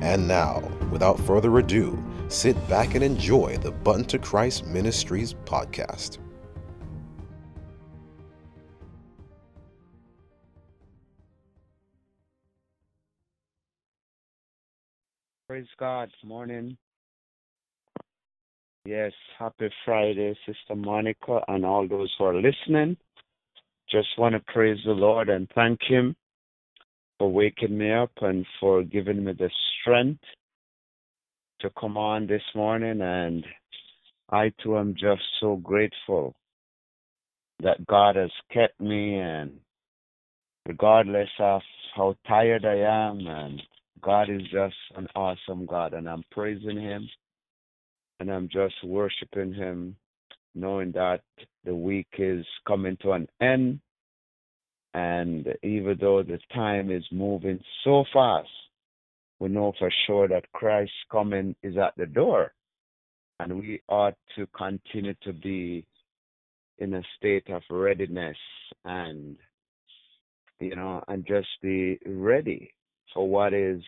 And now, without further ado, sit back and enjoy the Button to Christ Ministries podcast. Praise God. Morning. Yes, happy Friday, Sister Monica, and all those who are listening. Just want to praise the Lord and thank Him for waking me up and for giving me the strength to come on this morning. And I too am just so grateful that God has kept me and regardless of how tired I am and God is just an awesome God and I'm praising him and I'm just worshiping him knowing that the week is coming to an end and even though the time is moving so fast we know for sure that Christ's coming is at the door. And we ought to continue to be in a state of readiness and you know and just be ready for what is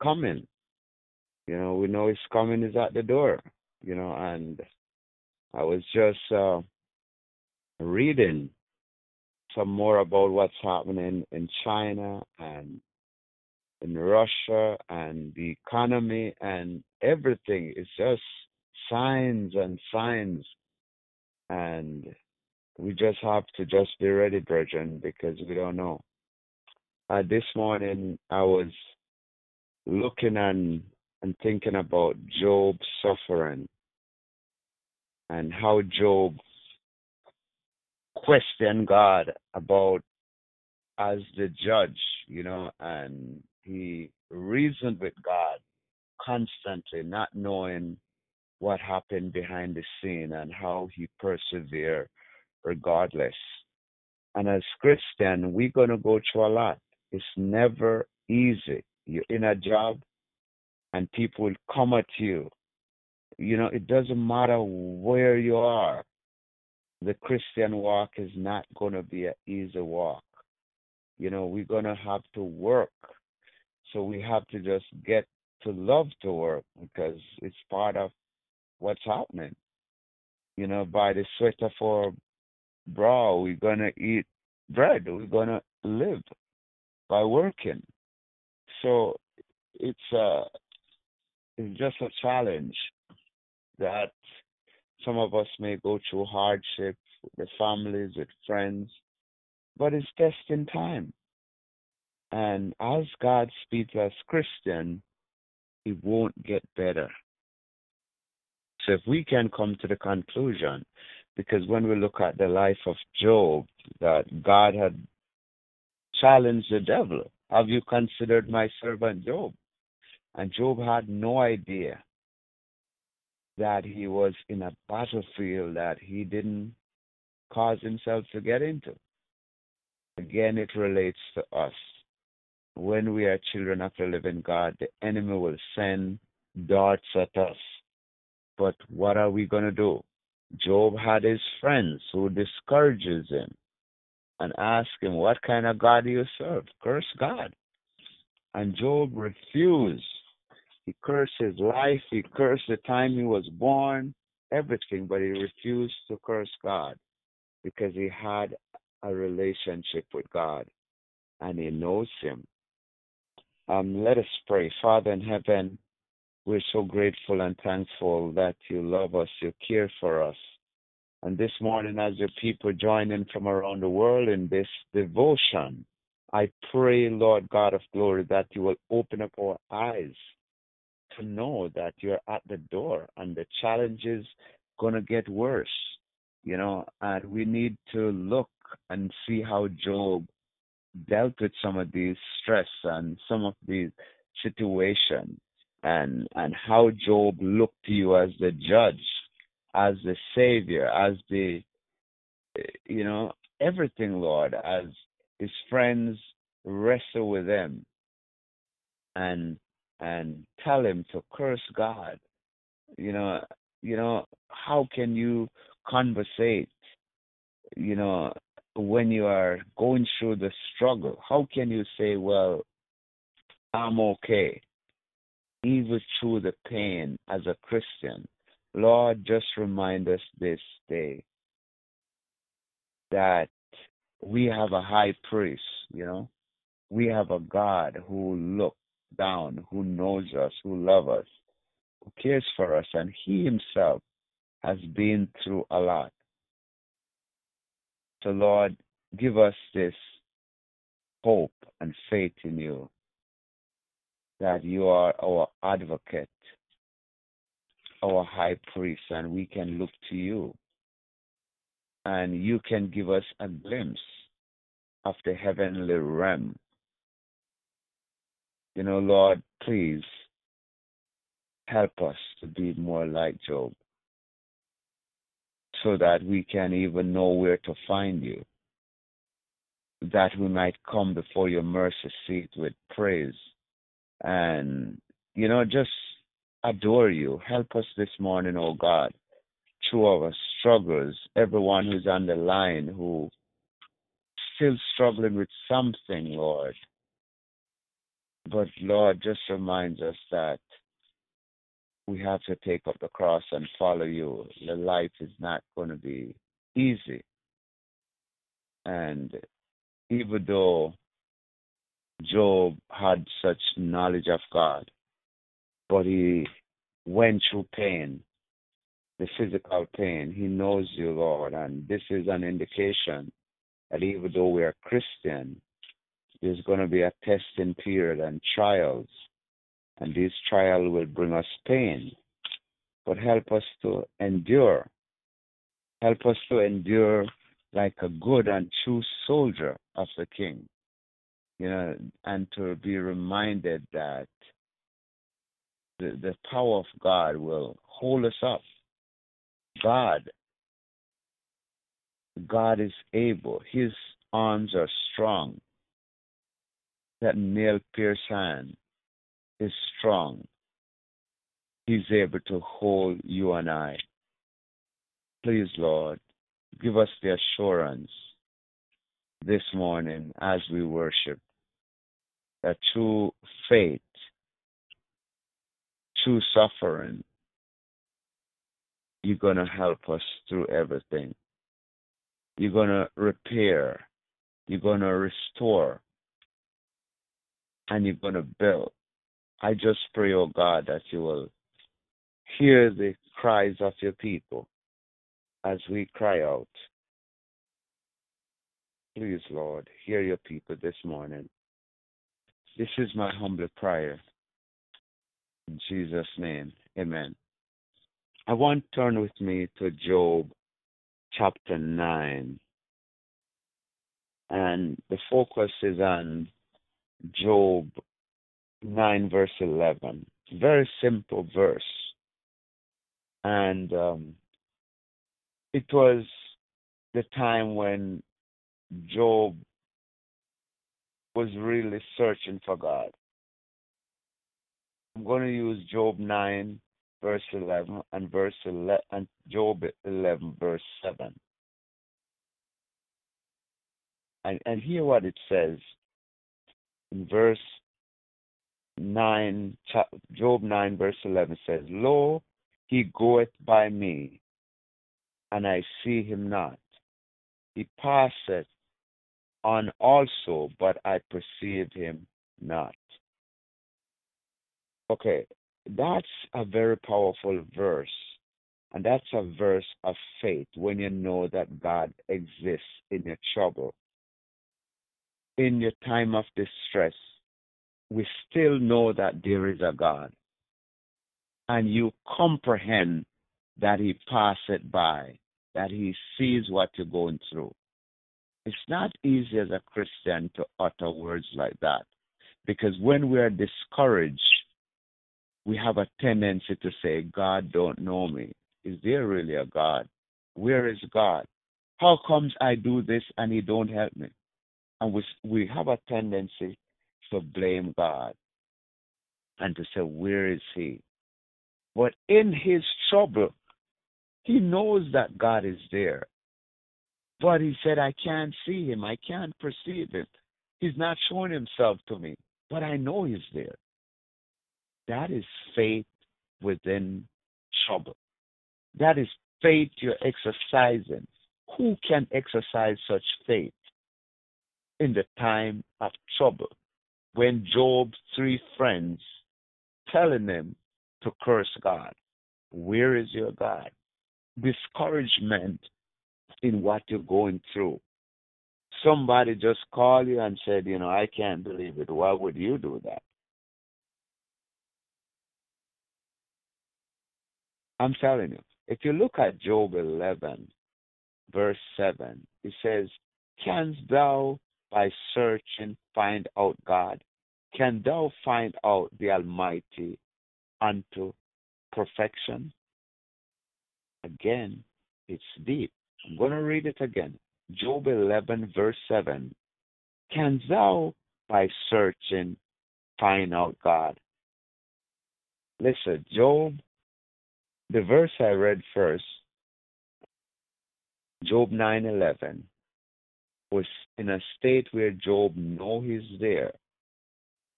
coming. You know we know his coming is at the door you know and i was just uh reading some more about what's happening in china and in russia and the economy and everything. It's just signs and signs. And we just have to just be ready brethren because we don't know. Uh, this morning I was looking and and thinking about Job's suffering and how Job questioned God about as the judge, you know, and he reasoned with God constantly, not knowing what happened behind the scene and how he persevered regardless. And as Christian, we're gonna go through a lot. It's never easy. You're in a job and people will come at you. You know, it doesn't matter where you are. The Christian walk is not going to be an easy walk. You know, we're going to have to work. So we have to just get to love to work because it's part of what's happening. You know, by the sweat of our brow, we're going to eat bread. We're going to live by working. So it's uh it's just a challenge that some of us may go through hardship with the families, with friends, but it's testing time. And as God speaks as Christian, it won't get better. So if we can come to the conclusion, because when we look at the life of Job, that God had challenged the devil. Have you considered my servant Job? And Job had no idea that he was in a battlefield that he didn't cause himself to get into. Again, it relates to us. When we are children of the living God, the enemy will send darts at us. But what are we going to do? Job had his friends who discourages him and ask him, What kind of God do you serve? Curse God. And Job refused. He cursed his life, he cursed the time he was born, everything, but he refused to curse God because he had a relationship with God and he knows him. Um, let us pray. Father in heaven, we're so grateful and thankful that you love us, you care for us. And this morning, as your people join in from around the world in this devotion, I pray, Lord God of glory, that you will open up our eyes to know that you're at the door and the challenge is going to get worse, you know, and we need to look and see how Job dealt with some of these stress and some of these situations. and and how Job looked to you as the judge, as the savior, as the eh, you know everything, Lord, as his friends wrestle with him and and tell him to curse God. You know, you know, how can you conversate, you know, when you are going through the struggle? How can you say, Well, I'm okay? Even through the pain as a Christian. Lord, just remind us this day that we have a high priest, you know. We have a God who looks down, who knows us, who loves us, who cares for us, and He Himself has been through a lot. So, Lord, give us this hope and faith in you that you are our advocate, our high priest, and we can look to you. And you can give us a glimpse of the heavenly realm. You know, Lord, please help us to be more like Job so that we can even know where to find you, that we might come before your mercy seat with praise and, you know, just adore you. Help us this morning, oh God, through our struggles, everyone who's on the line who still struggling with something, Lord. But Lord, just reminds us that we have to take up the cross and follow you. The life is not going to be easy. And even though Job had such knowledge of God, but he went through pain, the physical pain. He knows you, Lord, and this is an indication that even though we are Christian, there's going to be a testing period and trials, and these trials will bring us pain. But help us to endure. Help us to endure like a good and true soldier of the King you know, and to be reminded that the, the power of God will hold us up. God, God is able. His arms are strong. That pierced hand is strong. He's able to hold you and I. Please, Lord, give us the assurance this morning as we worship that through faith, through suffering, you're going to help us through everything. You're going to repair, you're going to restore, and you're going to build. I just pray, oh God, that you will hear the cries of your people as we cry out. Please, Lord, hear your people this morning. This is my humble prayer. In Jesus' name, amen. I want to turn with me to Job chapter 9. And the focus is on Job 9, verse 11. Very simple verse. And um, it was the time when Job was really searching for God. I'm going to use Job 9, verse 11, and verse 11, and Job 11, verse 7. And, and hear what it says in verse 9, Job 9, verse 11 says, Lo, he goeth by me, and I see him not. He passeth on also, but I perceive him not. Okay, that's a very powerful verse. And that's a verse of faith when you know that God exists in your trouble. In your time of distress, we still know that there is a God. And you comprehend that He passeth by, that He sees what you're going through. It's not easy as a Christian to utter words like that because when we are discouraged, we have a tendency to say, God don't know me. Is there really a God? Where is God? How comes I do this and he don't help me? And we, we have a tendency to blame God and to say, where is he? But in his trouble, he knows that God is there. But he said, I can't see him. I can't perceive him. He's not showing himself to me, but I know he's there. That is faith within trouble. That is faith you're exercising. Who can exercise such faith in the time of trouble? When Job's three friends telling him to curse God, where is your God? Discouragement in what you're going through. Somebody just called you and said, you know, I can't believe it. Why would you do that? I'm telling you, if you look at Job 11, verse 7, it says, Canst thou by searching find out God? Can thou find out the Almighty unto perfection? Again, it's deep. I'm going to read it again. Job 11, verse 7. Can thou, by searching, find out God? Listen, Job, the verse I read first, Job 9:11, was in a state where Job know he's there,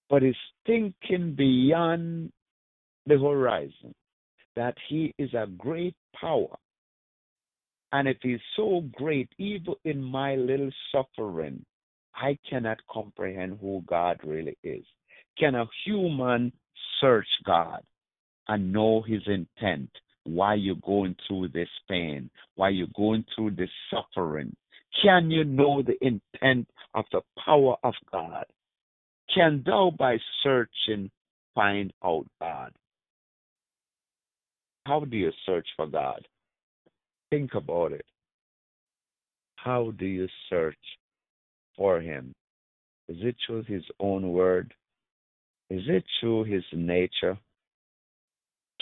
but is thinking beyond the horizon that he is a great power and it is so great, even in my little suffering, I cannot comprehend who God really is. Can a human search God and know his intent? Why you're going through this pain? Why you're going through this suffering? Can you know the intent of the power of God? Can thou by searching find out God? How do you search for God? Think about it. How do you search for Him? Is it through His own word? Is it through His nature?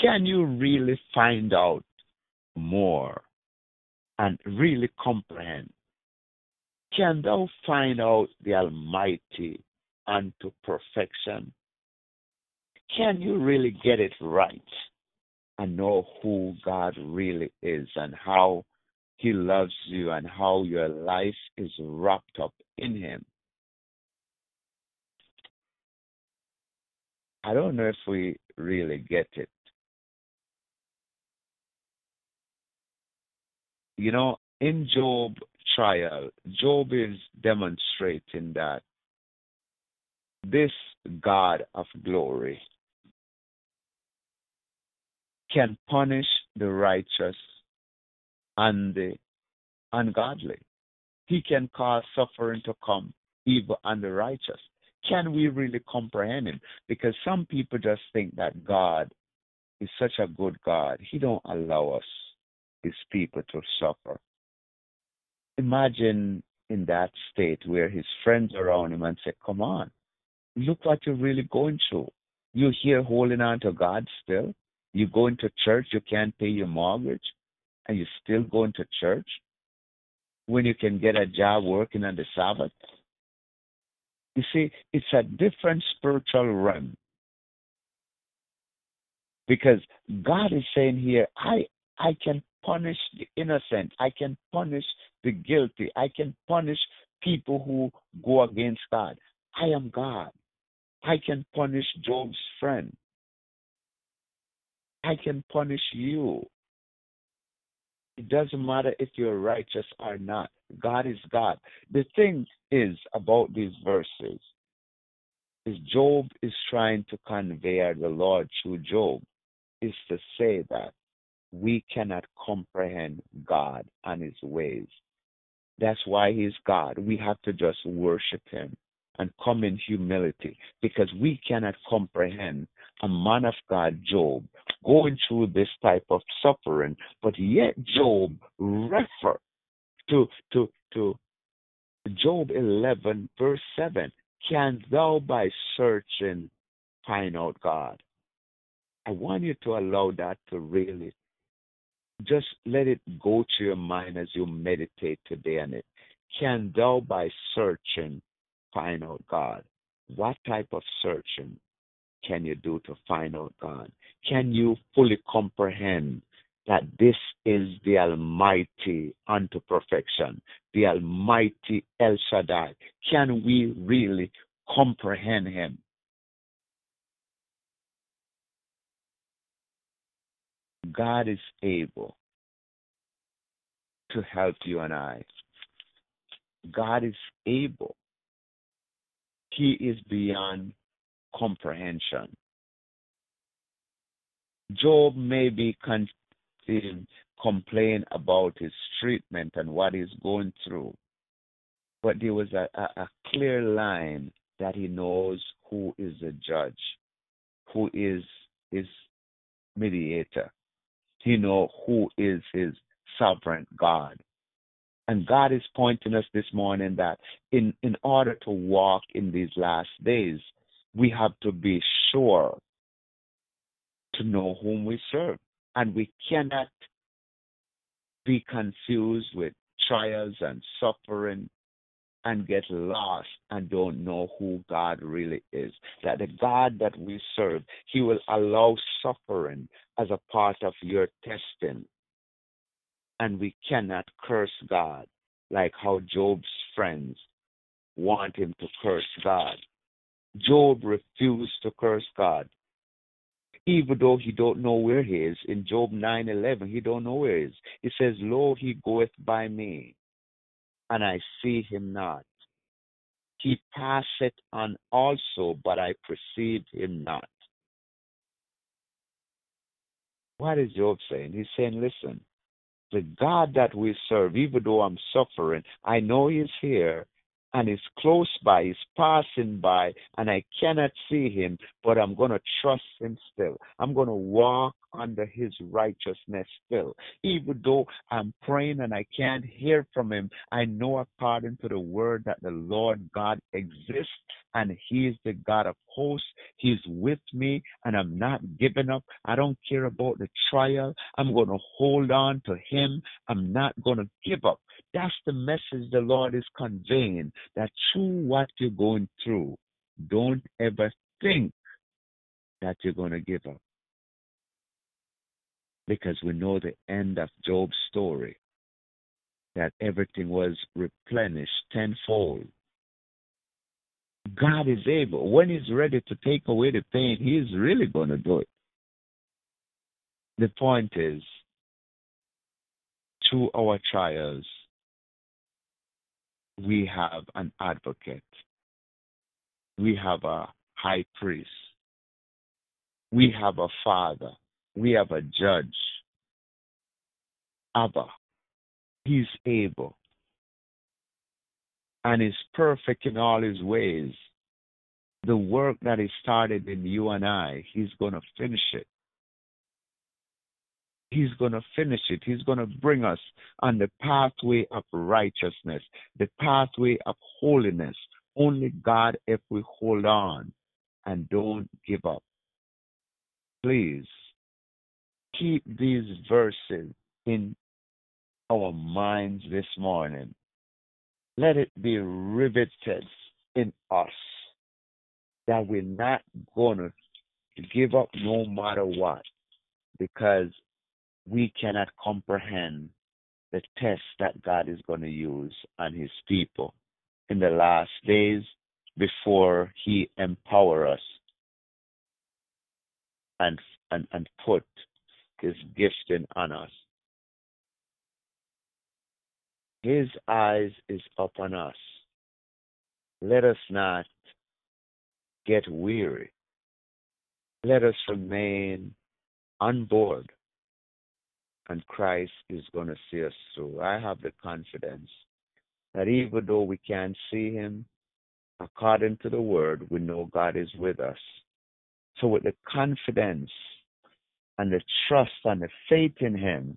Can you really find out more and really comprehend? Can thou find out the Almighty unto perfection? Can you really get it right? and know who God really is and how He loves you and how your life is wrapped up in Him. I don't know if we really get it. You know, in Job trial, Job is demonstrating that this God of glory can punish the righteous and the ungodly. He can cause suffering to come even on the righteous. Can we really comprehend him? Because some people just think that God is such a good God. He don't allow us, his people, to suffer. Imagine in that state where his friends around him and say, Come on, look what you're really going through. You're here holding on to God still. You go into church, you can't pay your mortgage, and you're still going to church when you can get a job working on the Sabbath. You see, it's a different spiritual realm. Because God is saying here, I I can punish the innocent, I can punish the guilty, I can punish people who go against God. I am God. I can punish Job's friend. I can punish you. It doesn't matter if you're righteous or not. God is God. The thing is about these verses is Job is trying to convey the Lord through Job is to say that we cannot comprehend God and his ways. That's why he's God. We have to just worship him and come in humility because we cannot comprehend a man of God, Job, going through this type of suffering, but yet Job refer to to to Job 11 verse 7. Can thou by searching find out God? I want you to allow that to really just let it go to your mind as you meditate today on it. Can thou, by searching, find out God? What type of searching can you do to find out God? Can you fully comprehend that this is the Almighty unto perfection, the Almighty El Shaddai? Can we really comprehend Him? God is able to help you and I. God is able. He is beyond comprehension. Job may be con- um, complain about his treatment and what he's going through, but there was a, a, a clear line that he knows who is the judge, who is his mediator. He know who is his sovereign God. And God is pointing us this morning that in, in order to walk in these last days, we have to be sure to know whom we serve. And we cannot be confused with trials and suffering and get lost and don't know who God really is. That the God that we serve, He will allow suffering as a part of your testing. And we cannot curse God like how Job's friends want him to curse God. Job refused to curse God. Even though he don't know where he is. In Job 9:11, he don't know where he is. He says, "Lo, he goeth by me, and I see him not. He passeth on also, but I perceive him not." What is Job saying? He's saying, "Listen, the God that we serve, even though I'm suffering, I know He's here, and he's close by, he's passing by, and I cannot see him, but I'm going to trust him still. I'm going to walk under his righteousness still. Even though I'm praying and I can't hear from him, I know according to the word that the Lord God exists and he is the God of hosts. He's with me and I'm not giving up. I don't care about the trial. I'm going to hold on to him. I'm not going to give up. That's the message the Lord is conveying that through what you're going through, don't ever think that you're going to give up. Because we know the end of Job's story that everything was replenished tenfold. God is able. When He's ready to take away the pain, He's really going to do it. The point is, through our trials, we have an advocate. We have a high priest. We have a father. We have a judge. Abba. He's able. And is perfect in all his ways. The work that he started in you and I, he's going to finish it. He's going to finish it. He's going to bring us on the pathway of righteousness, the pathway of holiness. Only God if we hold on and don't give up. Please keep these verses in our minds this morning. Let it be riveted in us that we're not going to give up no matter what because we cannot comprehend the test that God is going to use on his people in the last days before he empower us and and, and put his gifting on us. His eyes is upon us. Let us not get weary. Let us remain on board and Christ is going to see us through. I have the confidence that even though we can't see Him, according to the Word, we know God is with us. So, with the confidence and the trust and the faith in Him,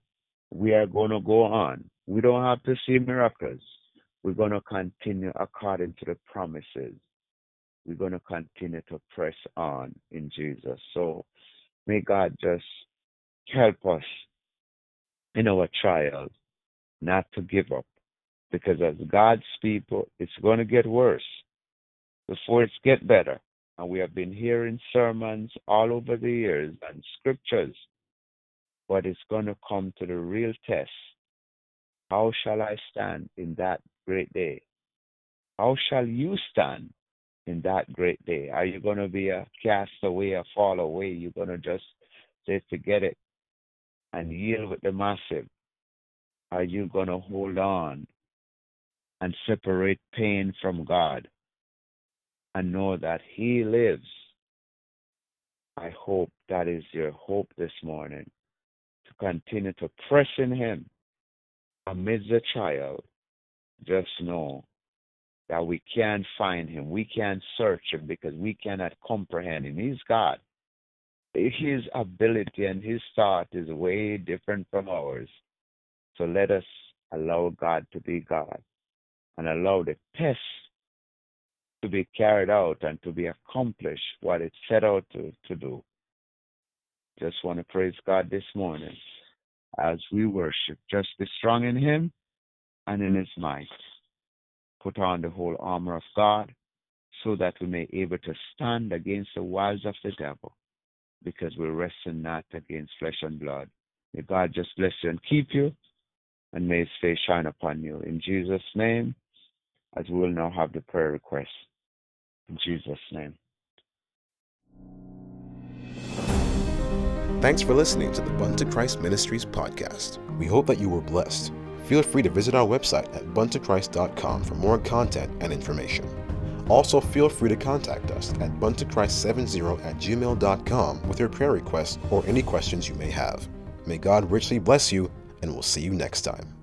we are going to go on. We don't have to see miracles. We're going to continue according to the promises. We're going to continue to press on in Jesus. So, May God just help us in our trials not to give up. Because as God's people, it's going to get worse before it's get better. And we have been hearing sermons all over the years and scriptures, but it's going to come to the real test. How shall I stand in that great day? How shall you stand in that great day? Are you going to be a castaway, a fall away? You're going to just say, forget it and yield with the massive? Are you going to hold on and separate pain from God and know that He lives? I hope that is your hope this morning to continue to press in Him amidst the trial. Just know that we can't find him. We can't search him because we cannot comprehend him. He's God. His ability and his thought is way different from ours. So let us allow God to be God and allow the test to be carried out and to be accomplished what it set out to, to do. Just want to praise God this morning as we worship. Just be strong in him and in his might put on the whole armor of God so that we may be able to stand against the wiles of the devil because we're wrestling not against flesh and blood. May God just bless you and keep you and may his face shine upon you. In Jesus' name, as we will now have the prayer request. In Jesus' name. Thanks for listening to the Bunto Christ Ministries podcast. We hope that you were blessed feel free to visit our website at buntochrist.com for more content and information. Also, feel free to contact us at buntochrist70 at gmail.com with your prayer requests or any questions you may have. May God richly bless you, and we'll see you next time.